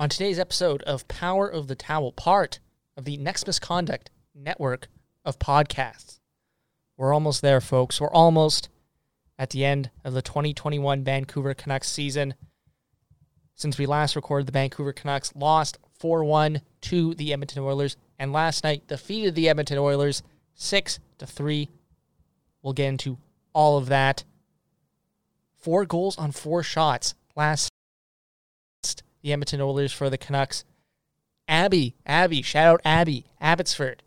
On today's episode of Power of the Towel, part of the Next Misconduct network of podcasts. We're almost there, folks. We're almost at the end of the 2021 Vancouver Canucks season. Since we last recorded, the Vancouver Canucks lost 4 1 to the Edmonton Oilers, and last night defeated the Edmonton Oilers 6 to 3. We'll get into all of that. Four goals on four shots last the Edmonton Oilers for the Canucks. Abby, Abby, shout out Abby, Abbotsford.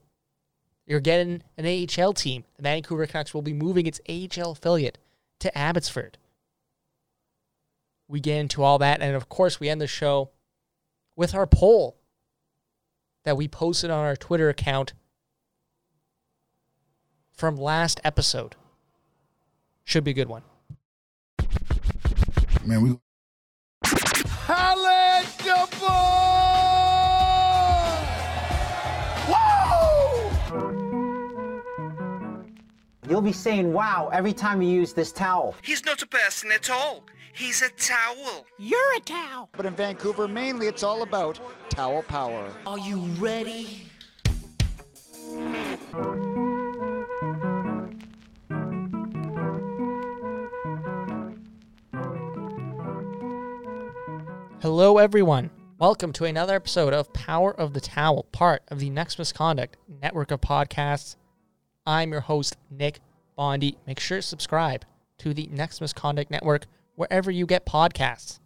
You're getting an AHL team. The Vancouver Canucks will be moving its AHL affiliate to Abbotsford. We get into all that, and of course, we end the show with our poll that we posted on our Twitter account from last episode. Should be a good one. Man, we Holla You'll be saying wow every time you use this towel. He's not a person at all. He's a towel. You're a towel. But in Vancouver, mainly it's all about towel power. Are you ready? Hello, everyone. Welcome to another episode of Power of the Towel, part of the Next Misconduct network of podcasts. I'm your host, Nick Bondi. Make sure to subscribe to the Next Misconduct network wherever you get podcasts.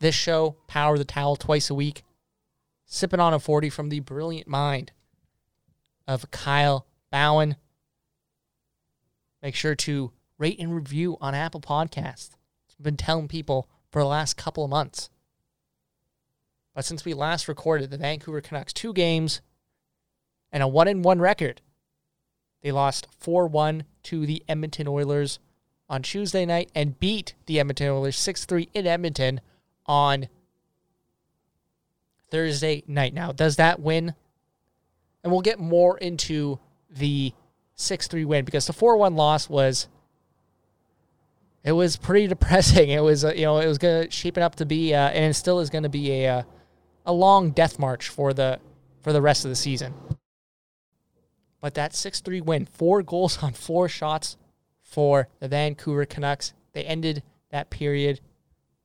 This show, Power the Towel, twice a week, sipping on a 40 from the brilliant mind of Kyle Bowen. Make sure to rate and review on Apple Podcasts. I've been telling people for the last couple of months. But since we last recorded the Vancouver Canucks two games and a one in one record, they lost 4 1 to the Edmonton Oilers on Tuesday night and beat the Edmonton Oilers 6 3 in Edmonton on Thursday night. Now, does that win? And we'll get more into the 6 3 win because the 4 1 loss was it was pretty depressing. It was, uh, you know, it was going to shaping up to be, uh, and it still is going to be a, uh, a long death march for the for the rest of the season. But that six three win, four goals on four shots for the Vancouver Canucks. They ended that period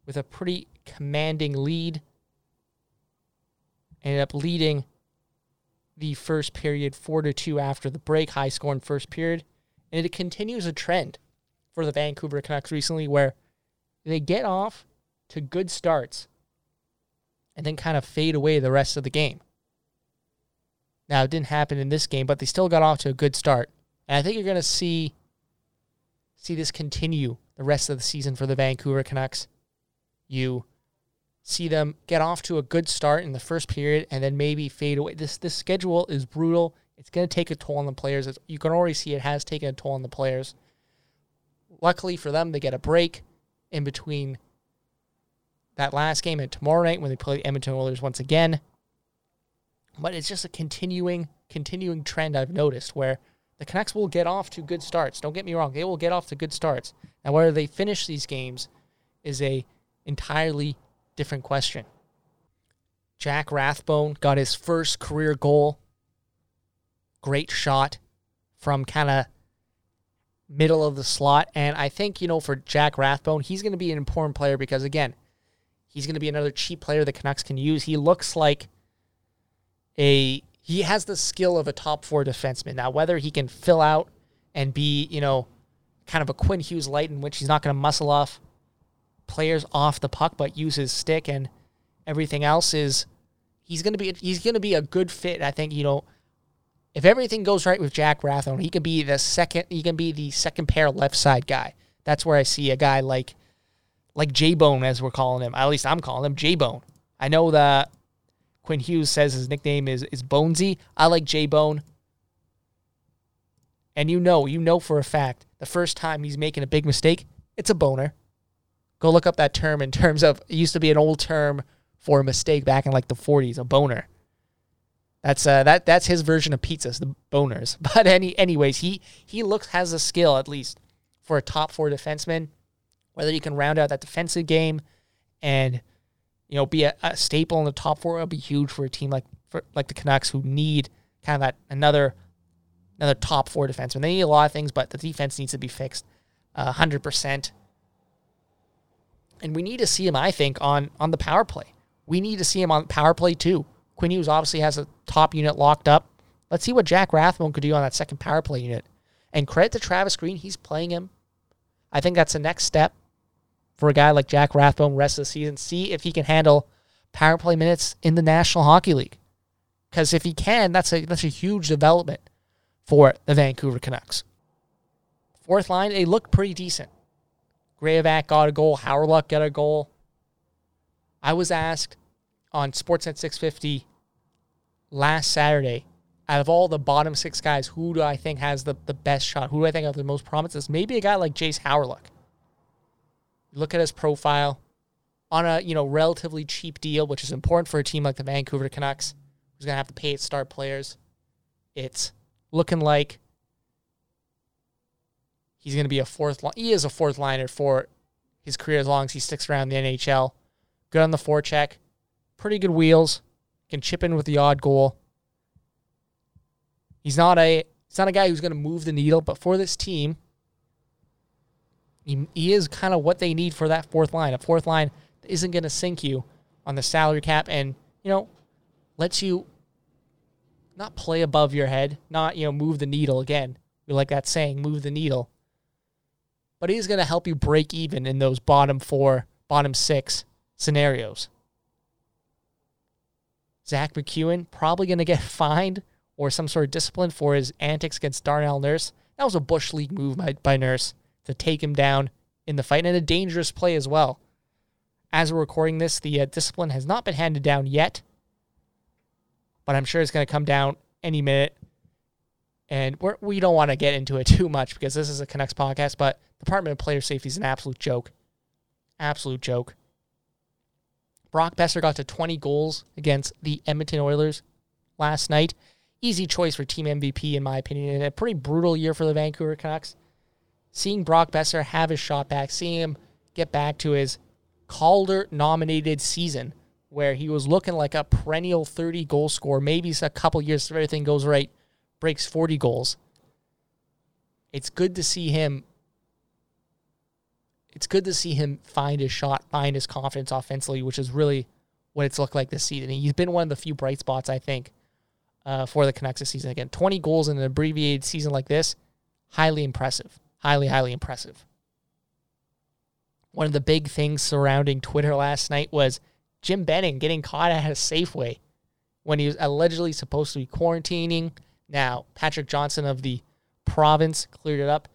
with a pretty commanding lead. Ended up leading the first period four to two after the break, high score in first period, and it continues a trend for the Vancouver Canucks recently where they get off to good starts and then kind of fade away the rest of the game. Now, it didn't happen in this game, but they still got off to a good start. And I think you're going to see see this continue the rest of the season for the Vancouver Canucks. You see them get off to a good start in the first period and then maybe fade away. This this schedule is brutal. It's going to take a toll on the players. It's, you can already see it has taken a toll on the players. Luckily for them, they get a break in between that last game and tomorrow night when they play the Edmonton Oilers once again. But it's just a continuing, continuing trend I've noticed where the Canucks will get off to good starts. Don't get me wrong; they will get off to good starts. Now, whether they finish these games is a entirely different question. Jack Rathbone got his first career goal. Great shot from kind of middle of the slot. And I think, you know, for Jack Rathbone, he's going to be an important player because, again, he's going to be another cheap player the Canucks can use. He looks like a. He has the skill of a top four defenseman. Now, whether he can fill out and be, you know, kind of a Quinn Hughes light in which he's not going to muscle off players off the puck, but use his stick and everything else is he's going to be he's going to be a good fit. I think you know if everything goes right with Jack Rathbone, he can be the second. He can be the second pair left side guy. That's where I see a guy like like J Bone as we're calling him. At least I'm calling him J Bone. I know that Quinn Hughes says his nickname is is Bonesy. I like J Bone. And you know, you know for a fact, the first time he's making a big mistake, it's a boner. Go look up that term in terms of it used to be an old term for a mistake back in like the 40s, a boner. That's uh that that's his version of pizzas, the boners. But any anyways, he he looks has a skill at least for a top four defenseman, whether you can round out that defensive game and you know, be a, a staple in the top four. It'll be huge for a team like for, like the Canucks who need kind of that another another top four defenseman. They need a lot of things, but the defense needs to be fixed uh, hundred percent. And we need to see him, I think, on on the power play. We need to see him on power play too. Quinn Hughes obviously has a top unit locked up. Let's see what Jack Rathbone could do on that second power play unit. And credit to Travis Green, he's playing him. I think that's the next step for a guy like Jack Rathbone rest of the season. See if he can handle power play minutes in the National Hockey League. Because if he can, that's a that's a huge development for the Vancouver Canucks. Fourth line, they look pretty decent. Graovac got a goal. Hawryluk got a goal. I was asked on Sportsnet 650 last Saturday, out of all the bottom six guys, who do I think has the, the best shot? Who do I think have the most promises? Maybe a guy like Jayce Hawryluk. Look at his profile on a you know relatively cheap deal, which is important for a team like the Vancouver Canucks, who's gonna have to pay its star players. It's looking like he's going to be a fourth. Li- he is a fourth liner for his career as long as he sticks around the NHL. Good on the forecheck, pretty good wheels, can chip in with the odd goal. He's not a he's not a guy who's going to move the needle, but for this team, he, he is kind of what they need for that fourth line. A fourth line that isn't going to sink you on the salary cap, and you know lets you not play above your head, not you know move the needle again. We like that saying, move the needle but he's going to help you break even in those bottom four, bottom six scenarios. Zach MacEwen probably going to get fined or some sort of discipline for his antics against Darnell Nurse. That was a Bush League move by, by Nurse to take him down in the fight and a dangerous play as well. As we're recording this, the uh, discipline has not been handed down yet, but I'm sure it's going to come down any minute. And we're, we don't want to get into it too much because this is a Canucks podcast, but Department of Player Safety is an absolute joke. Absolute joke. Brock Boeser got to 20 goals against the Edmonton Oilers last night. Easy choice for team MVP, in my opinion, and a pretty brutal year for the Vancouver Canucks. Seeing Brock Boeser have his shot back, seeing him get back to his Calder nominated season where he was looking like a perennial 30 goal scorer, maybe a couple years if everything goes right, breaks 40 goals. It's good to see him it's good to see him find his shot, find his confidence offensively, which is really what it's looked like this season. He's been one of the few bright spots, I think, uh, for the Canucks this season. Again, 20 goals in an abbreviated season like this, highly impressive. Highly, highly impressive. One of the big things surrounding Twitter last night was Jim Benning getting caught at a Safeway when he was allegedly supposed to be quarantining. Now, Patrick Johnston of the province cleared it up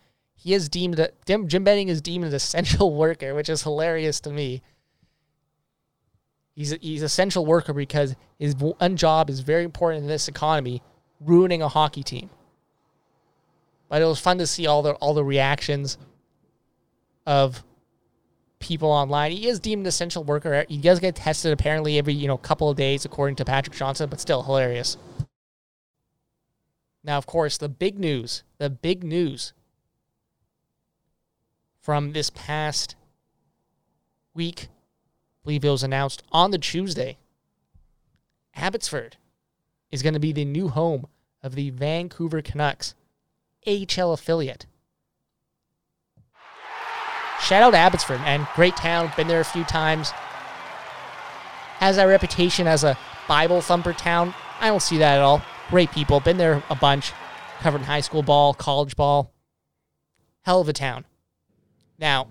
he is deemed a, Jim, Benning is deemed an essential worker, which is hilarious to me. He's a, he's essential worker because his one job is very important in this economy, ruining a hockey team. But it was fun to see all the all the reactions of people online. He is deemed an essential worker. He does get tested apparently every you know couple of days, according to Patrick Johnston, but still hilarious. Now, of course, the big news, the big news from this past week. I believe it was announced on the Tuesday. Abbotsford is going to be the new home of the Vancouver Canucks AHL affiliate. Shout out to Abbotsford, man. Great town. Been there a few times. Has that reputation as a Bible thumper town. I don't see that at all. Great people. Been there a bunch. Covered high school ball, college ball. Hell of a town. Now,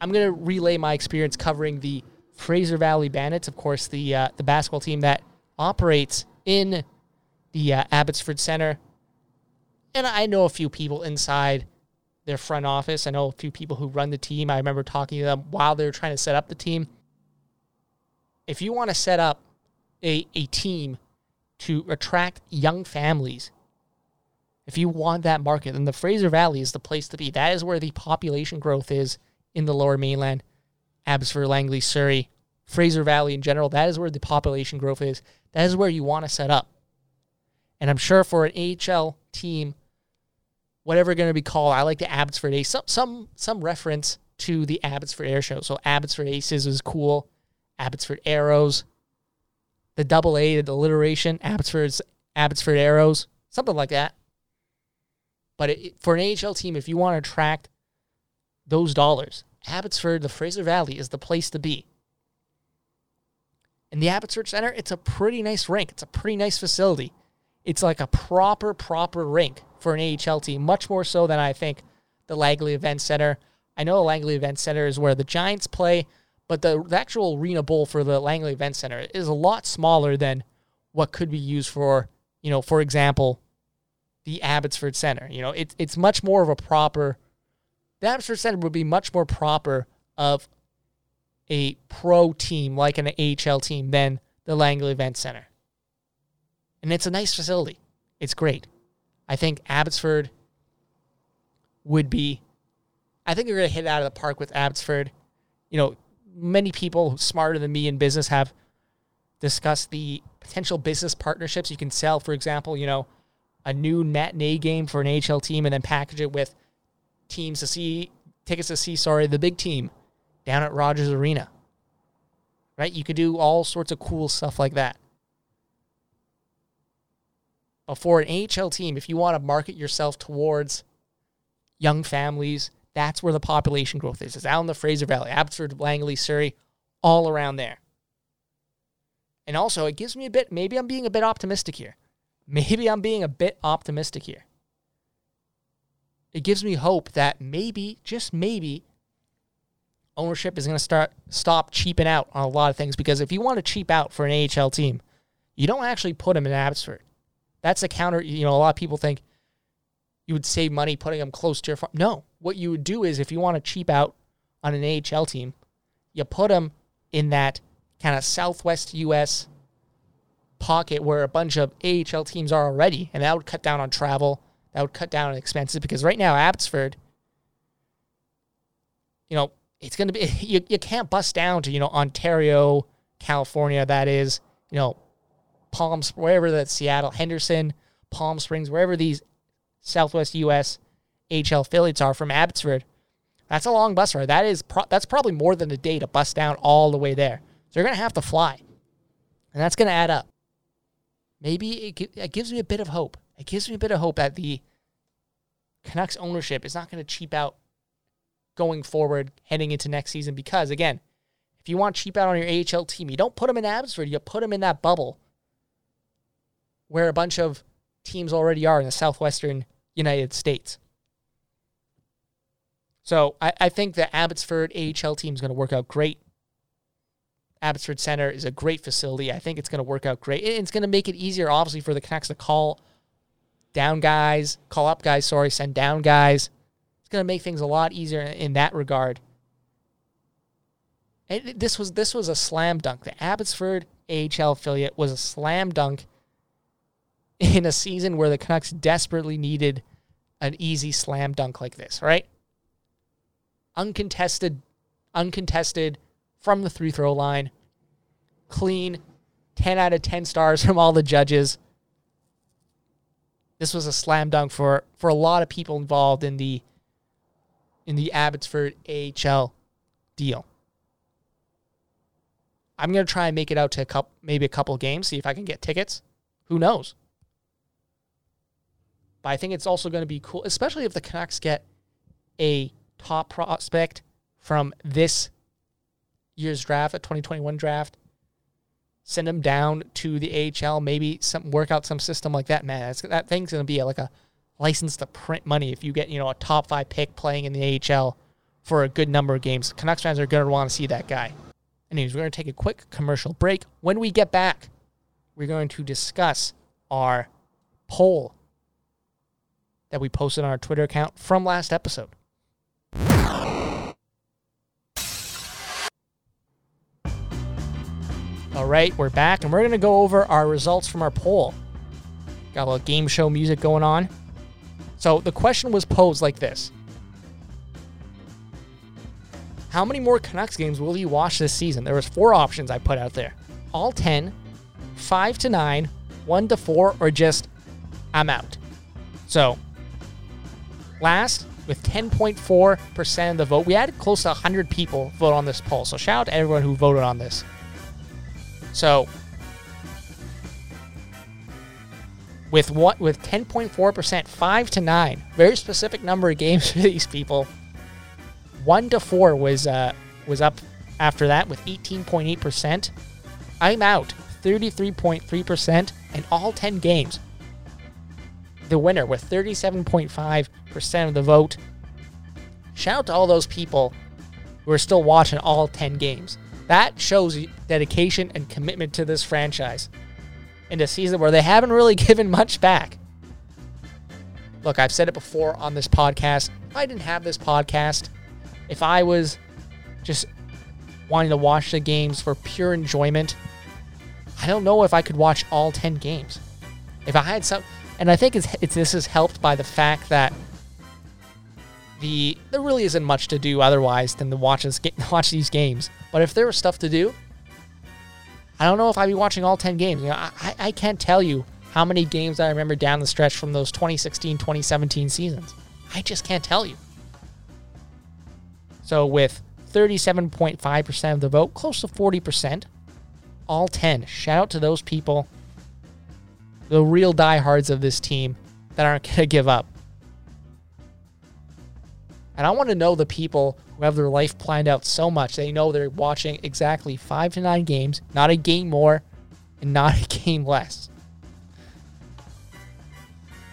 I'm going to relay my experience covering the Fraser Valley Bandits, of course, the uh, the basketball team that operates in the uh, Abbotsford Center. And I know a few people inside their front office. I know a few people who run the team. I remember talking to them while they were trying to set up the team. If you want to set up a, a team to attract young families if you want that market, then the Fraser Valley is the place to be. That is where the population growth is in the lower mainland, Abbotsford, Langley, Surrey, Fraser Valley in general. That is where the population growth is. That is where you want to set up. And I'm sure for an AHL team, whatever going to be called, I like the Abbotsford Ace. Some, some, some reference to the Abbotsford Air Show. So Abbotsford Aces is cool. Abbotsford Arrows, the double A, the alliteration, Abbotsford's Abbotsford Arrows, something like that. But it, for an AHL team, if you want to attract those dollars, Abbotsford, the Fraser Valley is the place to be. And the Abbotsford Center, it's a pretty nice rink. It's a pretty nice facility. It's like a proper, proper rink for an AHL team, much more so than I think the Langley Event Center. I know the Langley Event Center is where the Giants play, but the, the actual Arena Bowl for the Langley Event Center is a lot smaller than what could be used for, you know, for example, the Abbotsford Center. You know, it's it's much more of a proper. The Abbotsford Center would be much more proper of a pro team like an AHL team than the Langley Event Center. And it's a nice facility. It's great. I think Abbotsford would be. I think they're going to hit it out of the park with Abbotsford. You know, many people smarter than me in business have discussed the potential business partnerships you can sell. For example, you know, a new matinee game for an HL team and then package it with teams to see tickets to see, sorry, the big team down at Rogers Arena. Right? You could do all sorts of cool stuff like that. But for an AHL team, if you want to market yourself towards young families, that's where the population growth is. It's out in the Fraser Valley, Abbotsford, Langley, Surrey, all around there. And also, it gives me a bit, maybe I'm being a bit optimistic here maybe I'm being a bit optimistic here. It gives me hope that maybe, just maybe, ownership is going to start stop cheaping out on a lot of things because if you want to cheap out for an AHL team, you don't actually put them in Abbotsford. That's a counter. You know, a lot of people think you would save money putting them close to your farm. No, what you would do is if you want to cheap out on an AHL team, you put them in that kind of Southwest U.S pocket where a bunch of AHL teams are already, and that would cut down on travel. That would cut down on expenses because right now Abbotsford, you know, it's going to be you, you can't bust down to you know Ontario, California. That is you know Palms, wherever that Seattle, Henderson, Palm Springs, wherever these Southwest U.S. HL affiliates are from Abbotsford. That's a long bus ride. That is pro- that's probably more than a day to bus down all the way there. So you're going to have to fly, and that's going to add up maybe it, it gives me a bit of hope. It gives me a bit of hope that the Canucks ownership is not going to cheap out going forward heading into next season because again, if you want cheap out on your AHL team, you don't put them in Abbotsford, you put them in that bubble where a bunch of teams already are in the southwestern United States. So I, I think the Abbotsford AHL team is going to work out great. Abbotsford Center is a great facility. I think it's going to work out great. It's going to make it easier, obviously, for the Canucks to call down guys, call up guys, sorry, send down guys. It's going to make things a lot easier in that regard. And this was this was a slam dunk. The Abbotsford AHL affiliate was a slam dunk in a season where the Canucks desperately needed an easy slam dunk like this, right? Uncontested, uncontested from the three throw line. Clean, 10 out of 10 stars from all the judges. This was a slam dunk for, for a lot of people involved in the in the Abbotsford AHL deal. I'm gonna try and make it out to a couple, maybe a couple games, see if I can get tickets. Who knows? But I think it's also going to be cool, especially if the Canucks get a top prospect from this year's draft, a 2021 draft, send them down to the AHL, maybe some work out some system like that. Man, that thing's going to be like a license to print money if you get you know a top five pick playing in the AHL for a good number of games. Canucks fans are going to want to see that guy. Anyways, we're going to take a quick commercial break. When we get back, we're going to discuss our poll that we posted on our Twitter account from last episode. All right, we're back and we're going to go over our results from our poll. Got a little game show music going on. So the question was posed like this How many more Canucks games will you watch this season? There was four options I put out there. All 10, 5 to 9, 1 to 4, or just I'm out. So last with 10.4% of the vote. We had close to 100 people vote on this poll. So shout out to everyone who voted on this. So with what with 10.4%, 5 to 9, very specific number of games for these people. 1 to 4 was uh was up after that with 18.8%. I'm out 33.3% and all 10 games. The winner with 37.5% of the vote. Shout out to all those people who are still watching all 10 games. That shows dedication and commitment to this franchise in a season where they haven't really given much back. Look, I've said it before on this podcast. If I didn't have this podcast, if I was just wanting to watch the games for pure enjoyment, I don't know if I could watch all 10 games. If I had some, and I think it's, it's this is helped by the fact that the there really isn't much to do otherwise than to watch this, ga- watch these games. But if there was stuff to do, I don't know if I'd be watching all 10 games. You know, I- I can't tell you how many games I remember down the stretch from those 2016 2017 seasons. I just can't tell you. So, with 37.5% of the vote, close to 40%, all 10. Shout out to those people, the real diehards of this team that aren't going to give up. And I want to know the people who have their life planned out so much they know they're watching exactly five to nine games, not a game more and not a game less.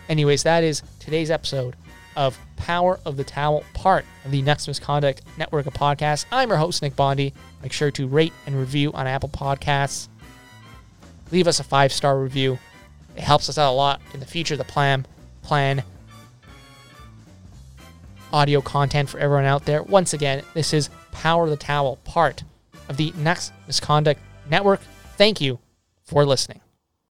Anyways, that is today's episode of Power of the Towel, part of the Next Misconduct Network of podcasts. I'm your host, Nick Bondi. Make sure to rate and review on Apple Podcasts. Leave us a five star review. It helps us out a lot in the future. The plan, plan audio content for everyone out there. Once again, this is Power the Towel, part of the Next Misconduct Network. Thank you for listening.